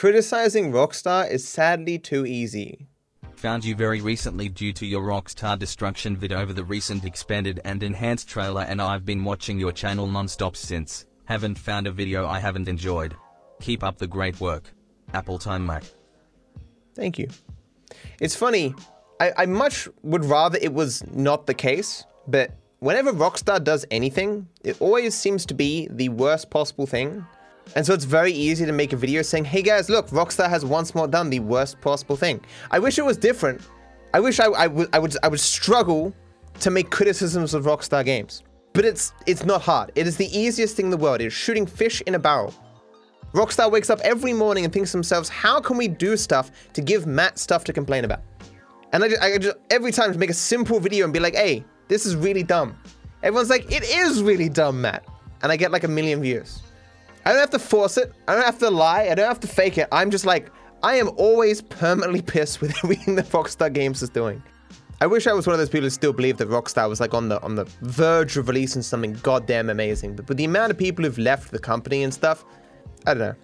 Criticizing Rockstar is sadly too easy. Found you very recently due to your Rockstar destruction vid over the recent expanded and enhanced trailer and I've been watching your channel non-stop since. Haven't found a video I haven't enjoyed. Keep up the great work. Apple Time Mac. Thank you. It's funny, I, I much would rather it was not the case, but whenever Rockstar does anything, it always seems to be the worst possible thing. And so it's very easy to make a video saying, hey guys, look, Rockstar has once more done the worst possible thing. I wish it was different. I wish I, I, would, I, would, I would struggle to make criticisms of Rockstar games. But it's, it's not hard. It is the easiest thing in the world. It is shooting fish in a barrel. Rockstar wakes up every morning and thinks to themselves, how can we do stuff to give Matt stuff to complain about? And I just, I just every time to make a simple video and be like, hey, this is really dumb. Everyone's like, it is really dumb, Matt. And I get like a million views. I don't have to force it. I don't have to lie. I don't have to fake it. I'm just like, I am always permanently pissed with everything that Rockstar Games is doing. I wish I was one of those people who still believe that Rockstar was like on the on the verge of releasing something goddamn amazing. But with the amount of people who've left the company and stuff, I don't know.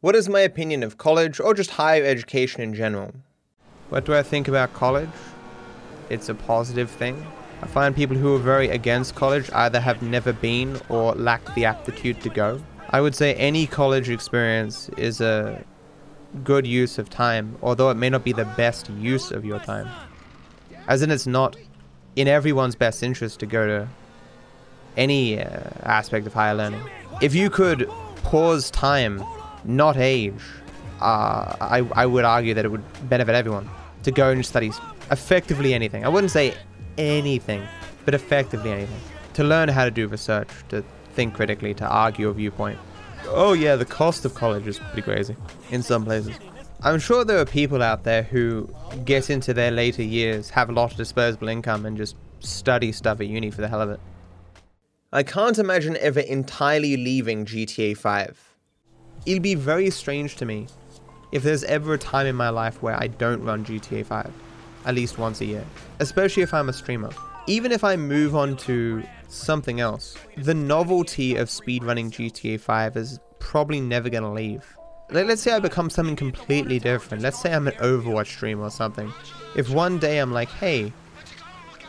What is my opinion of college or just higher education in general? What do I think about college? It's a positive thing. I find people who are very against college either have never been or lack the aptitude to go. I would say any college experience is a good use of time, although it may not be the best use of your time. As in, it's not in everyone's best interest to go to any uh, aspect of higher learning. If you could pause time, not age, uh, I, I would argue that it would benefit everyone to go and study effectively anything. I wouldn't say anything, but effectively anything. To learn how to do research, to think critically, to argue a viewpoint. Oh yeah, the cost of college is pretty crazy in some places. I'm sure there are people out there who get into their later years, have a lot of disposable income, and just study stuff at uni for the hell of it. I can't imagine ever entirely leaving GTA 5. It'll be very strange to me if there's ever a time in my life where I don't run GTA 5 at least once a year, especially if I'm a streamer. Even if I move on to something else, the novelty of speedrunning GTA 5 is probably never going to leave. Let's say I become something completely different. Let's say I'm an Overwatch streamer or something. If one day I'm like, hey,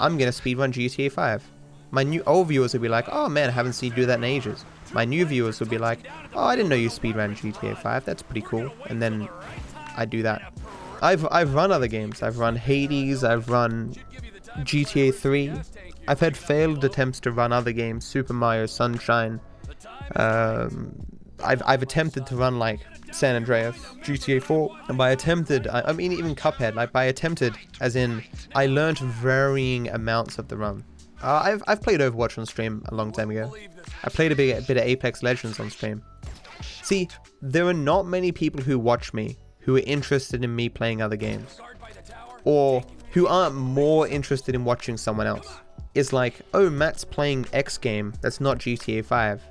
I'm going to speedrun GTA 5, my new old viewers would be like, oh man, I haven't seen you do that in ages. My new viewers would be like, oh, I didn't know you speedran GTA 5, that's pretty cool. And then I do that. I've I've run other games. I've run Hades. I've run GTA 3. I've had failed attempts to run other games. Super Mario Sunshine. Um, I've I've attempted to run like San Andreas, GTA 4, and by attempted, I, I mean even Cuphead. Like by attempted, as in I learned varying amounts of the run. Uh, I've I've played Overwatch on stream a long time ago. I played a bit, a bit of Apex Legends on stream. See, there are not many people who watch me who are interested in me playing other games. Or who aren't more interested in watching someone else. It's like, oh, Matt's playing X game that's not GTA 5.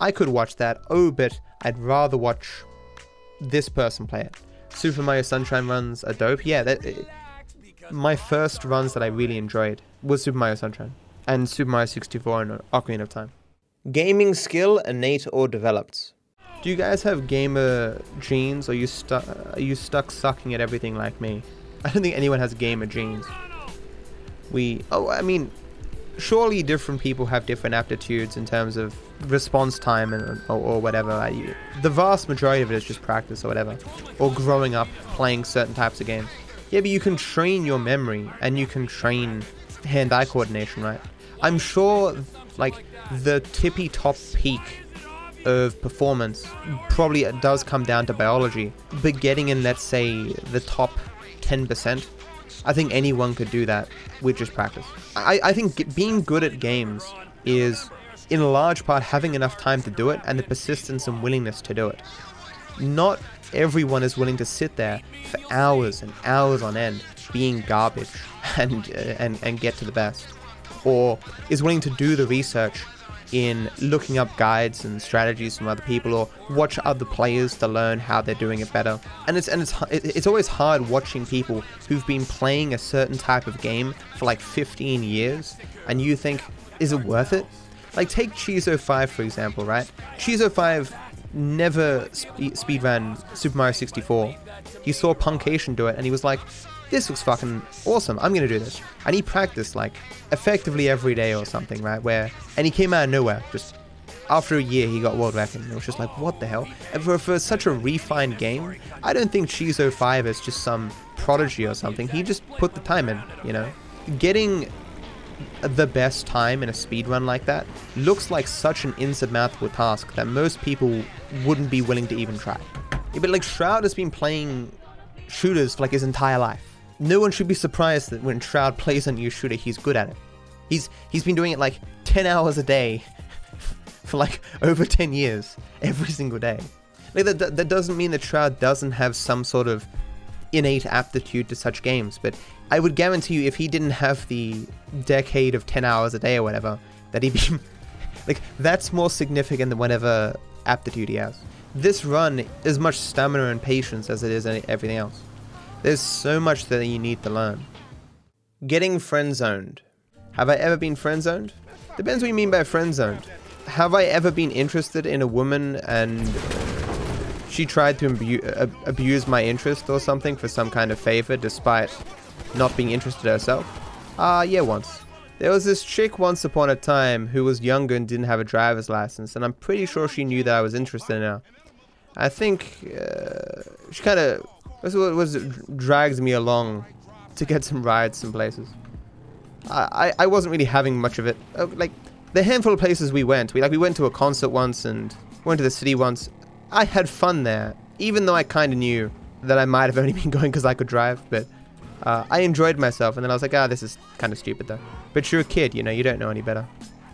I could watch that, oh, but I'd rather watch this person play it. Super Mario Sunshine runs are dope. Yeah, that it, my first runs that I really enjoyed was Super Mario Sunshine and Super Mario 64 and Ocarina of Time. Gaming skill innate or developed? Do you guys have gamer genes, or you stuck? Are you stuck sucking at everything like me? I don't think anyone has gamer genes. We, oh, I mean, surely different people have different aptitudes in terms of response time and or, or whatever. the vast majority of it is just practice or whatever, or growing up playing certain types of games. Yeah, but you can train your memory and you can train hand-eye coordination, right? I'm sure, like the tippy top peak of performance probably it does come down to biology. But getting in, let's say, the top 10%, I think anyone could do that with just practice. I, I think being good at games is, in large part, having enough time to do it and the persistence and willingness to do it. Not everyone is willing to sit there for hours and hours on end being garbage and, uh, and, and get to the best. Or is willing to do the research in looking up guides and strategies from other people or watch other players to learn how they're doing it better. And it's and it's it's always hard watching people who've been playing a certain type of game for like 15 years and you think is it worth it? Like take Cheese05 for example, right? Cheese05 never spe- speedran Super Mario 64. He saw Puncayshun do it and he was like, this looks fucking awesome. I'm gonna do this. And he practiced like effectively every day or something, right? Where and he came out of nowhere. Just after a year, he got world record. And it was just like, what the hell? And for, for such a refined game, I don't think Cheese05 is just some prodigy or something. He just put the time in, you know? Getting the best time in a speed run like that looks like such an insurmountable task that most people wouldn't be willing to even try. Yeah, but like Shroud has been playing shooters for like his entire life. No one should be surprised that when Shroud plays a new shooter, he's good at it. He's he's been doing it like 10 hours a day for like over 10 years, every single day. Like that, that, doesn't mean that Shroud doesn't have some sort of innate aptitude to such games, but I would guarantee you if he didn't have the decade of 10 hours a day or whatever, that he'd be like that's more significant than whatever aptitude he has. This run is much stamina and patience as it is everything else. There's so much that you need to learn. Getting friend zoned. Have I ever been friend zoned? Depends what you mean by friend zoned. Have I ever been interested in a woman and she tried to imbu- abuse my interest or something for some kind of favor despite not being interested herself? Ah, uh, yeah, once. There was this chick once upon a time who was younger and didn't have a driver's license, and I'm pretty sure she knew that I was interested in her. I think uh, she kind of was what was drags me along to get some rides some places. I, I, I wasn't really having much of it. Uh, like the handful of places we went, we like we went to a concert once and went to the city once. I had fun there, even though I kind of knew that I might have only been going because I could drive. But uh, I enjoyed myself, and then I was like, ah, this is kind of stupid though. But you're a kid, you know, you don't know any better.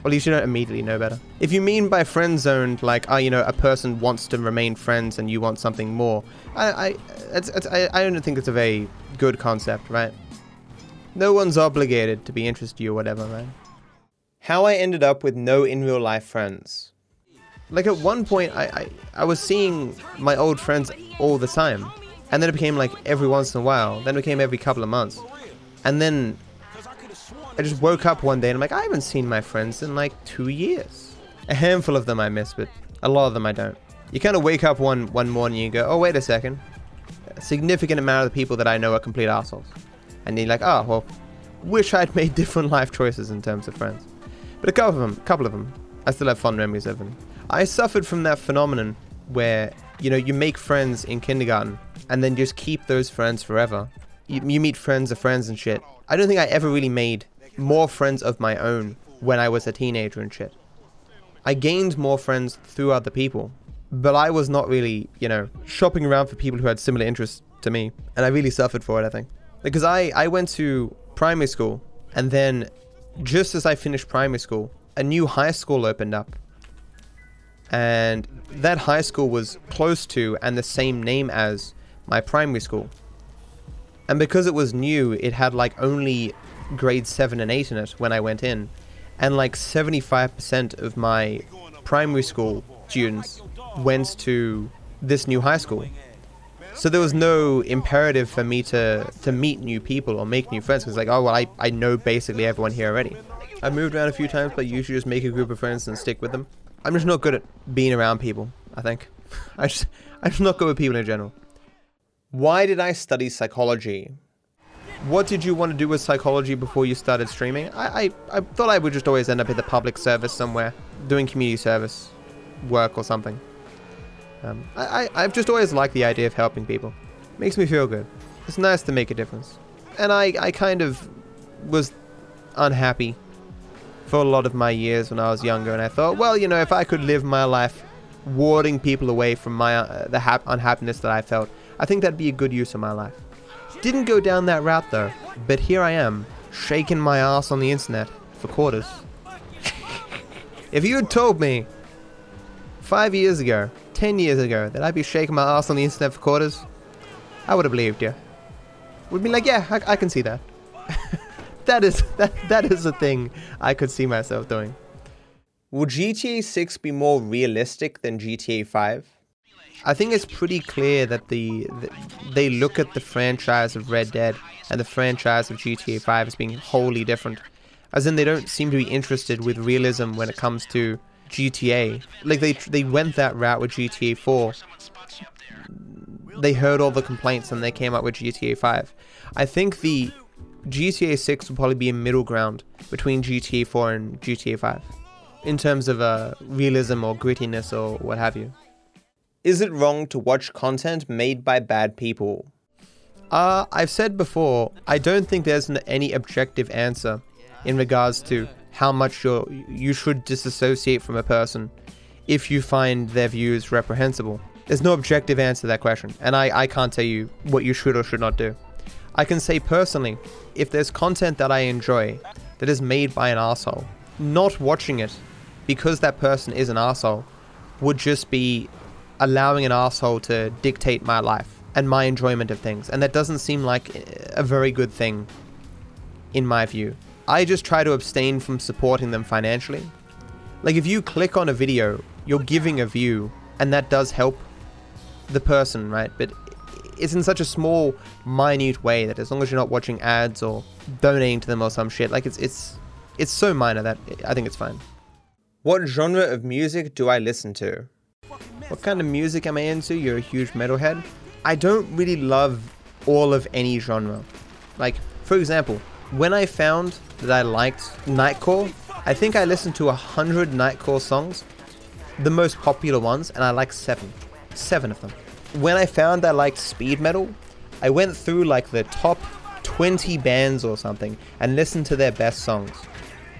Or at least you don't immediately know better. If you mean by friend zoned, like, oh, you know, a person wants to remain friends and you want something more, I, I, it's, it's, I, I don't think it's a very good concept, right? No one's obligated to be interested in you or whatever, right? How I ended up with no in real life friends. Like at one point, I, I, I was seeing my old friends all the time. And then it became like every once in a while. Then it became every couple of months. And then I just woke up one day and I'm like, I haven't seen my friends in like two years. A handful of them I miss, but a lot of them I don't. You kind of wake up one, one morning and you go, oh, wait a second. A significant amount of the people that I know are complete assholes. And you're like, oh, well, wish I'd made different life choices in terms of friends. But a couple of them, a couple of them, I still have fond memories of them. I suffered from that phenomenon where, you know, you make friends in kindergarten and then just keep those friends forever. You, you meet friends of friends and shit. I don't think I ever really made more friends of my own when I was a teenager and shit. I gained more friends through other people, but I was not really, you know, shopping around for people who had similar interests to me, and I really suffered for it, I think. Because I, I went to primary school, and then just as I finished primary school, a new high school opened up and that high school was close to and the same name as my primary school. And because it was new, it had like only grade 7 and 8 in it when I went in. And like 75% of my primary school students went to this new high school. So there was no imperative for me to, to meet new people or make new friends because like, oh, well, I, I know basically everyone here already. I've moved around a few times, but usually just make a group of friends and stick with them. I'm just not good at being around people, I think. I just, I'm just not good with people in general. Why did I study psychology? What did you want to do with psychology before you started streaming? I, I, I thought I would just always end up in the public service somewhere, doing community service work or something. Um, I, I, I've just always liked the idea of helping people. Makes me feel good. It's nice to make a difference. And I, I kind of was unhappy for a lot of my years when I was younger, and I thought, well, you know, if I could live my life warding people away from my uh, the hap- unhappiness that I felt, I think that'd be a good use of my life. Didn't go down that route though, but here I am, shaking my ass on the internet for quarters. if you had told me five years ago, ten years ago, that I'd be shaking my ass on the internet for quarters, I would have believed you. Would be like, yeah, I, I can see that. that is that that is a thing I could see myself doing. Would GTA 6 be more realistic than GTA 5? I think it's pretty clear that the, the, they look at the franchise of Red Dead and the franchise of GTA 5 as being wholly different. As in, they don't seem to be interested with realism when it comes to GTA. Like they they went that route with GTA 4. They heard all the complaints and they came up with GTA 5. I think the GTA 6 will probably be a middle ground between GTA 4 and GTA 5 in terms of uh, realism or grittiness or what have you. Is it wrong to watch content made by bad people? Uh, I've said before, I don't think there's any objective answer in regards to how much you you should disassociate from a person if you find their views reprehensible. There's no objective answer to that question, and I, I can't tell you what you should or should not do. I can say personally, if there's content that I enjoy that is made by an asshole, not watching it because that person is an asshole would just be allowing an asshole to dictate my life and my enjoyment of things. And that doesn't seem like uh, a very good thing in my view. I just try to abstain from supporting them financially. Like if you click on a video, you're giving a view and that does help the person, right? But it's in such a small, minute way that as long as you're not watching ads or donating to them or some shit, like it's it's it's so minor that I think it's fine. What genre of music do I listen to? What kind of music am I into? You're a huge metalhead. I don't really love all of any genre. Like, for example, when I found that I liked Nightcore, I think I listened to a hundred Nightcore songs, the most popular ones, and I liked seven. Seven of them. When I found that I liked speed metal, I went through like the top 20 bands or something and listened to their best songs.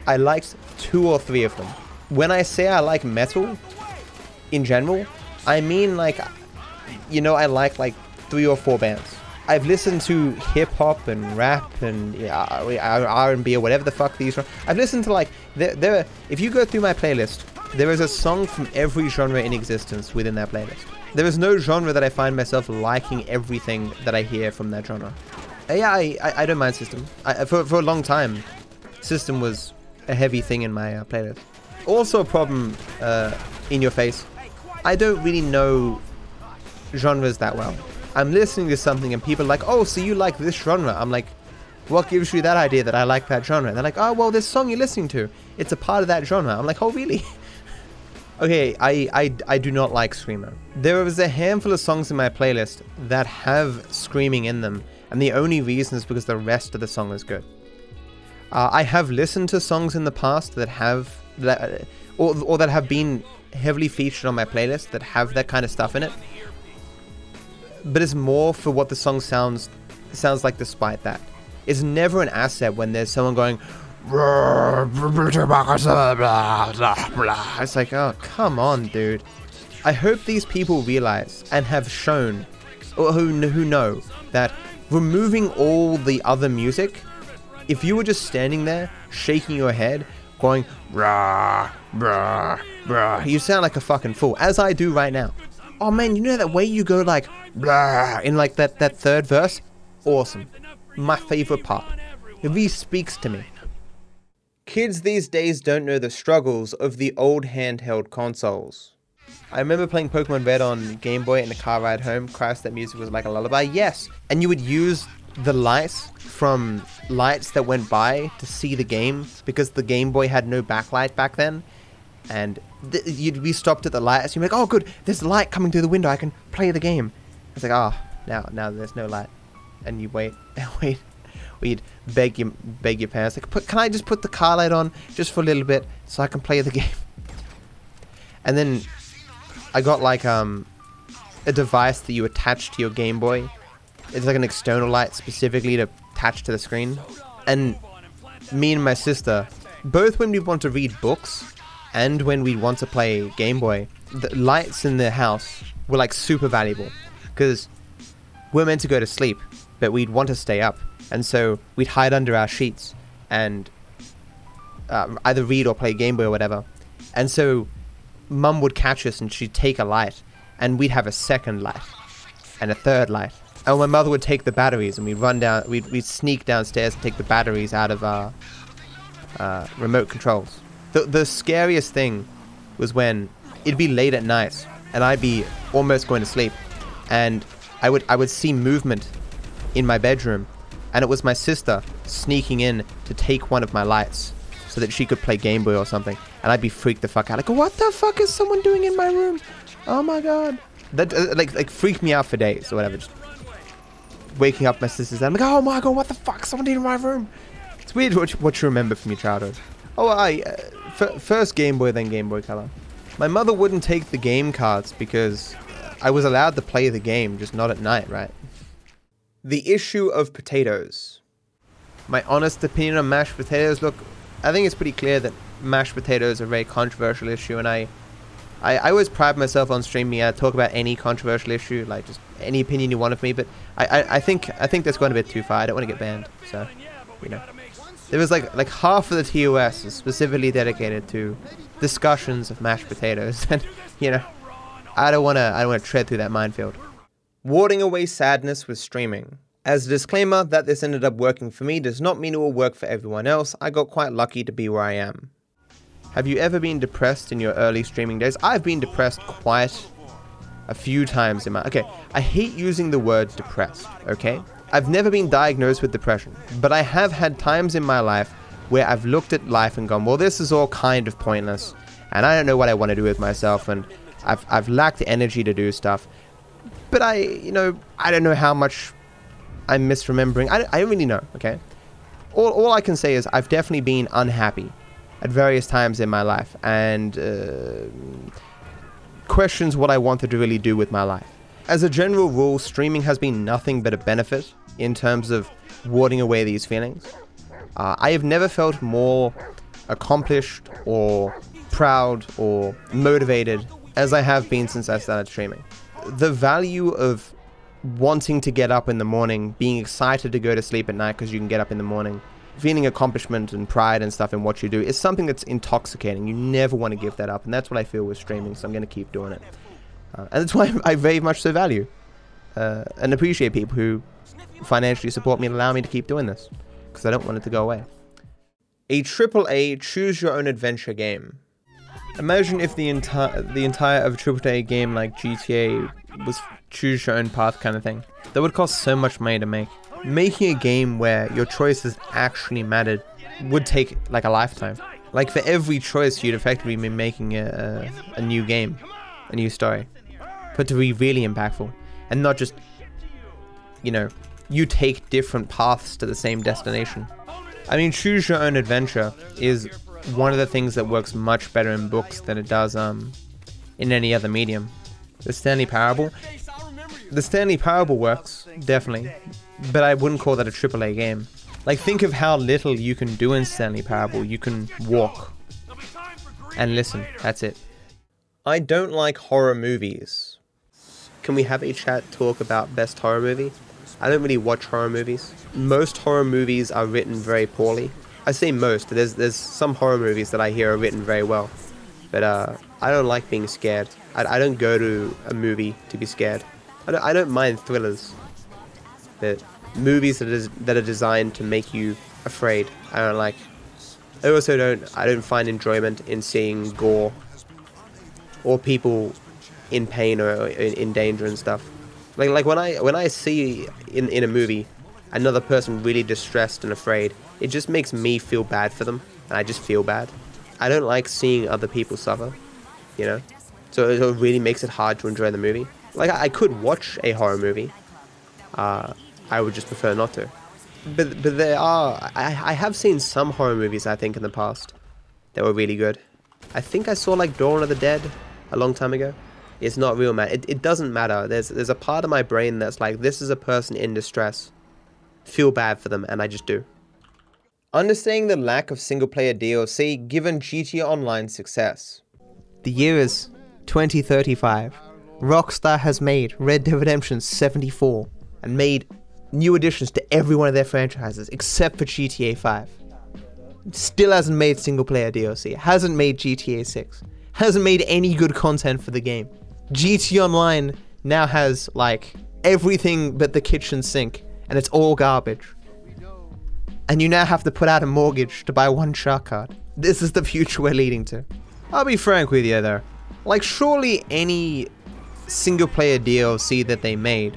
I liked two or three of them. When I say I like metal, in general, I mean like, you know, I like like three or four bands. I've listened to hip hop and rap and yeah, R and B or whatever the fuck these. Are. I've listened to like there. There, if you go through my playlist, there is a song from every genre in existence within that playlist. There is no genre that I find myself liking everything that I hear from that genre. Yeah, I, I, I, don't mind System. I, for, for a long time, System was a heavy thing in my uh, playlist. Also a problem uh, in your face. I don't really know genres that well. I'm listening to something and people are like, oh, so you like this genre? I'm like, what gives you that idea that I like that genre? And they're like, oh, well, this song you're listening to, it's a part of that genre. I'm like, oh, really? okay, I, I, I do not like Screamo. There is a handful of songs in my playlist that have screaming in them, and the only reason is because the rest of the song is good. Uh, I have listened to songs in the past that have that, or, or that have been heavily featured on my playlist that have that kind of stuff in it. But it's more for what the song sounds sounds like despite that. It's never an asset when there's someone going it's like, oh, come on, dude. I hope these people realize and have shown, or who, who know, that removing all the other music, if you were just standing there shaking your head, going, rah, rah, bruh. you sound like a fucking fool, as I do right now. Oh man, you know that way you go like, bruh, in like that, that third verse? Awesome. My favorite part. It really speaks to me. Kids these days don't know the struggles of the old handheld consoles. I remember playing Pokemon Red on Game Boy in the car ride home. Christ, that music was like a lullaby. Yes, and you would use the lights from lights that went by to see the game because the Game Boy had no backlight back then. And th- you'd be stopped at the light. You'd be like, "Oh, good, there's light coming through the window. I can play the game." It's like, "Ah, oh, now, now there's no light," and you wait and wait or you'd beg your beg your parents like, "Put can I just put the car light on just for a little bit so I can play the game?" And then I got like um a device that you attach to your Game Boy. It's like an external light specifically to attach to the screen. And me and my sister, both when we want to read books and when we'd want to play Game Boy, the lights in the house were like super valuable because we're meant to go to sleep, but we'd want to stay up. And so we'd hide under our sheets and uh, either read or play Game Boy or whatever. And so mum would catch us and she'd take a light and we'd have a second light and a third light. And my mother would take the batteries and we'd run down, we'd, we'd sneak downstairs and take the batteries out of our uh, remote controls. The, the scariest thing was when it'd be late at night and I'd be almost going to sleep and I would, I would see movement in my bedroom and it was my sister sneaking in to take one of my lights so that she could play Game Boy or something, and I'd be freaked the fuck out. Like, what the fuck is someone doing in my room? Oh my god, that uh, like like freaked me out for days or whatever. Just waking up my sisters, and I'm like, oh my god, what the fuck? Someone in my room. It's weird what you, what you remember from your childhood. Oh, I uh, f- first Game Boy, then Game Boy Color. My mother wouldn't take the game cards because I was allowed to play the game, just not at night, right? The issue of potatoes. My honest opinion on mashed potatoes look, I think it's pretty clear that mashed potatoes are a very controversial issue, and I, I, I always pride myself on streaming. I talk about any controversial issue, like just any opinion you want of me. But I, I, I think I think that's going a bit too far. I don't want to get banned, so you know. There was like like half of the TOS is specifically dedicated to discussions of mashed potatoes, and you know, I don't want to I don't want to tread through that minefield. Warding away sadness with streaming. As a disclaimer, that this ended up working for me does not mean it will work for everyone else. I got quite lucky to be where I am. Have you ever been depressed in your early streaming days? I've been depressed quite a few times in my. Okay, I hate using the word depressed, okay? I've never been diagnosed with depression, but I have had times in my life where I've looked at life and gone, well, this is all kind of pointless, and I don't know what I want to do with myself, and I've, I've lacked energy to do stuff. But I, you know, I don't know how much I'm misremembering. I, I don't really know, okay? All, all I can say is I've definitely been unhappy at various times in my life and uh, questions what I wanted to really do with my life. As a general rule, streaming has been nothing but a benefit in terms of warding away these feelings. Uh, I have never felt more accomplished or proud or motivated as I have been since I started streaming. The value of wanting to get up in the morning, being excited to go to sleep at night because you can get up in the morning, feeling accomplishment and pride and stuff in what you do is something that's intoxicating. You never want to give that up, and that's what I feel with streaming, so I'm going to keep doing it. Uh, and that's why I very much so value uh, and appreciate people who financially support me and allow me to keep doing this because I don't want it to go away. A AAA choose your own adventure game. Imagine if the entire the entire of a AAA game like GTA was choose your own path kind of thing. That would cost so much money to make. Making a game where your choices actually mattered would take like a lifetime. Like for every choice, you'd effectively be making a, a, a new game, a new story, but to be really impactful and not just, you know, you take different paths to the same destination. I mean, choose your own adventure is one of the things that works much better in books than it does um, in any other medium. The Stanley Parable, the Stanley Parable works definitely, but I wouldn't call that a AAA game. Like, think of how little you can do in Stanley Parable. You can walk and listen. That's it. I don't like horror movies. Can we have a chat talk about best horror movie? I don't really watch horror movies. Most horror movies are written very poorly. I say most. There's there's some horror movies that I hear are written very well, but uh, I don't like being scared. I, I don't go to a movie to be scared. I don't, I don't mind thrillers, but movies that is that are designed to make you afraid. I don't like. I also don't. I don't find enjoyment in seeing gore or people in pain or in, in danger and stuff. Like like when I when I see in in a movie another person really distressed and afraid, it just makes me feel bad for them, and I just feel bad. I don't like seeing other people suffer, you know. So it really makes it hard to enjoy the movie. Like I could watch a horror movie, uh, I would just prefer not to. But but there are I I have seen some horror movies I think in the past that were really good. I think I saw like Dawn of the Dead a long time ago. It's not real, man. It, it doesn't matter. There's there's a part of my brain that's like, this is a person in distress. Feel bad for them, and I just do. Understanding the lack of single player DLC given GTA Online's success. The year is 2035. Rockstar has made Red Dead Redemption 74 and made new additions to every one of their franchises except for GTA 5. Still hasn't made single player DLC, hasn't made GTA 6, hasn't made any good content for the game. GT Online now has like everything but the kitchen sink, and it's all garbage. And you now have to put out a mortgage to buy one shark card. This is the future we're leading to. I'll be frank with you though. Like, surely any single player DLC that they made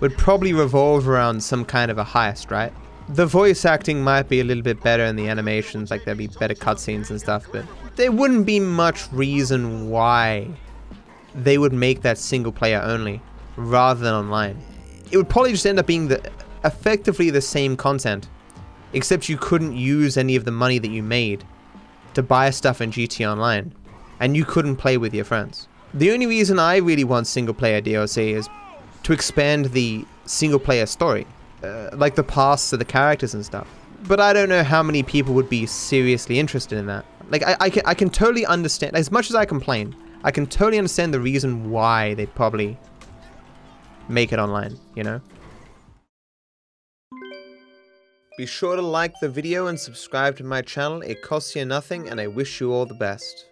would probably revolve around some kind of a heist, right? the voice acting might be a little bit better in the animations, like there'd be better cutscenes and stuff, but there wouldn't be much reason why they would make that single player only rather than online. It would probably just end up being the effectively the same content, except you couldn't use any of the money that you made to buy stuff in GT Online, and you couldn't play with your friends. The only reason I really want single player DLC is to expand the single player story uh, like the pasts of the characters and stuff. But I don't know how many people would be seriously interested in that. Like I, I can I can totally understand as much as I complain, I can totally understand the reason why they'd probably make it online, you know? Be sure to like the video and subscribe to my channel. It costs you nothing and I wish you all the best.